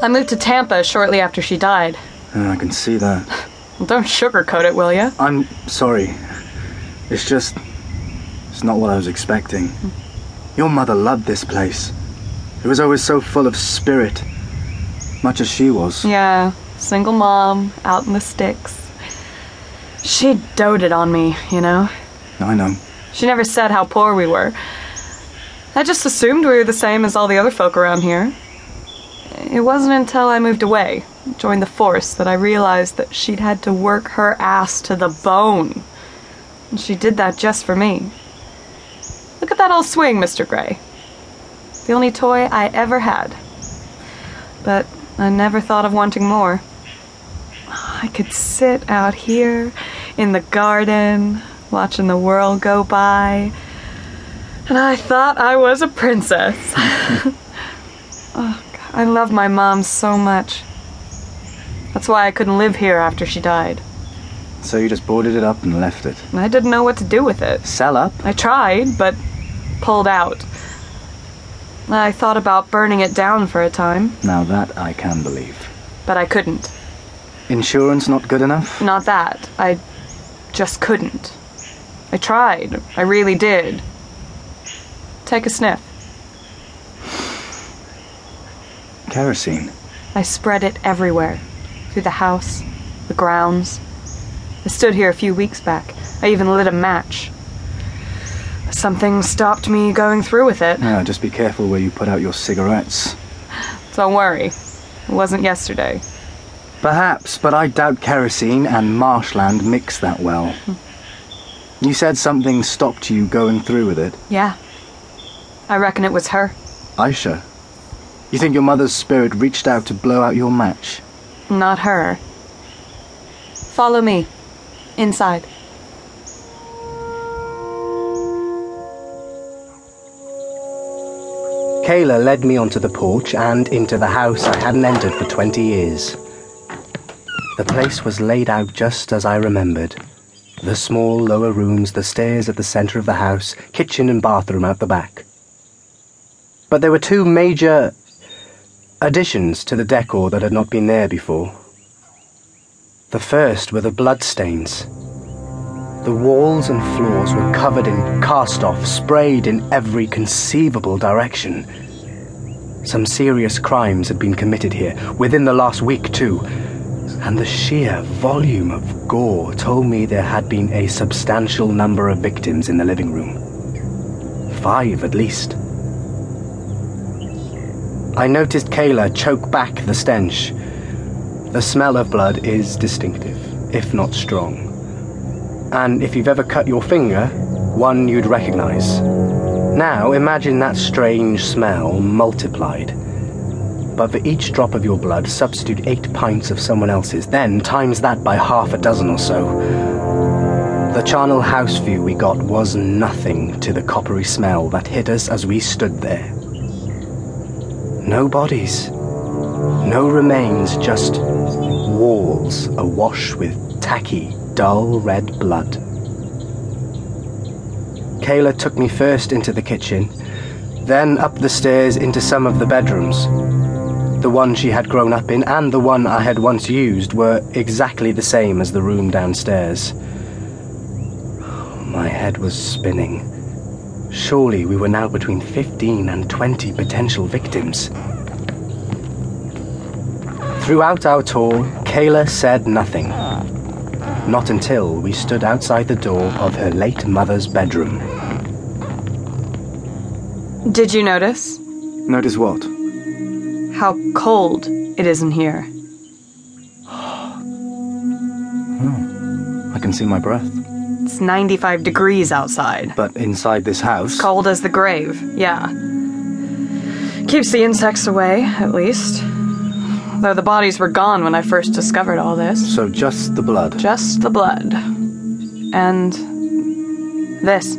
I moved to Tampa shortly after she died. Uh, I can see that. Well, don't sugarcoat it, will you? I'm sorry. It's just. It's not what I was expecting. Your mother loved this place. It was always so full of spirit. Much as she was. Yeah, single mom, out in the sticks. She doted on me, you know? I know. She never said how poor we were. I just assumed we were the same as all the other folk around here. It wasn't until I moved away, joined the force, that I realized that she'd had to work her ass to the bone. And she did that just for me. Look at that old swing, Mr. Gray. The only toy I ever had. But I never thought of wanting more. I could sit out here in the garden, watching the world go by, and I thought I was a princess. oh, I love my mom so much. That's why I couldn't live here after she died. So you just boarded it up and left it. I didn't know what to do with it. Sell up? I tried, but pulled out. I thought about burning it down for a time, Now that I can believe. but I couldn't. Insurance not good enough? Not that. I just couldn't. I tried. I really did. Take a sniff. Kerosene. I spread it everywhere through the house, the grounds. I stood here a few weeks back. I even lit a match. Something stopped me going through with it. Yeah, just be careful where you put out your cigarettes. Don't worry. It wasn't yesterday. Perhaps, but I doubt kerosene and marshland mix that well. You said something stopped you going through with it. Yeah. I reckon it was her. Aisha. You think your mother's spirit reached out to blow out your match? Not her. Follow me. Inside. Kayla led me onto the porch and into the house I hadn't entered for 20 years. The place was laid out just as I remembered. The small lower rooms, the stairs at the centre of the house, kitchen and bathroom out the back. But there were two major additions to the decor that had not been there before. The first were the bloodstains. The walls and floors were covered in cast off, sprayed in every conceivable direction. Some serious crimes had been committed here, within the last week, too, and the sheer volume of gore told me there had been a substantial number of victims in the living room. Five, at least. I noticed Kayla choke back the stench. The smell of blood is distinctive, if not strong. And if you've ever cut your finger, one you'd recognize. Now imagine that strange smell multiplied. But for each drop of your blood, substitute eight pints of someone else's, then times that by half a dozen or so. The charnel house view we got was nothing to the coppery smell that hit us as we stood there. No bodies, no remains, just walls awash with tacky, dull red blood. Kayla took me first into the kitchen, then up the stairs into some of the bedrooms. The one she had grown up in and the one I had once used were exactly the same as the room downstairs. My head was spinning. Surely we were now between 15 and 20 potential victims. Throughout our tour, Kayla said nothing. Not until we stood outside the door of her late mother's bedroom. Did you notice Notice what? how cold it is in here? Oh, I can see my breath. It's 95 degrees outside. But inside this house. Cold as the grave, yeah. Keeps the insects away, at least. Though the bodies were gone when I first discovered all this. So just the blood. Just the blood. And this.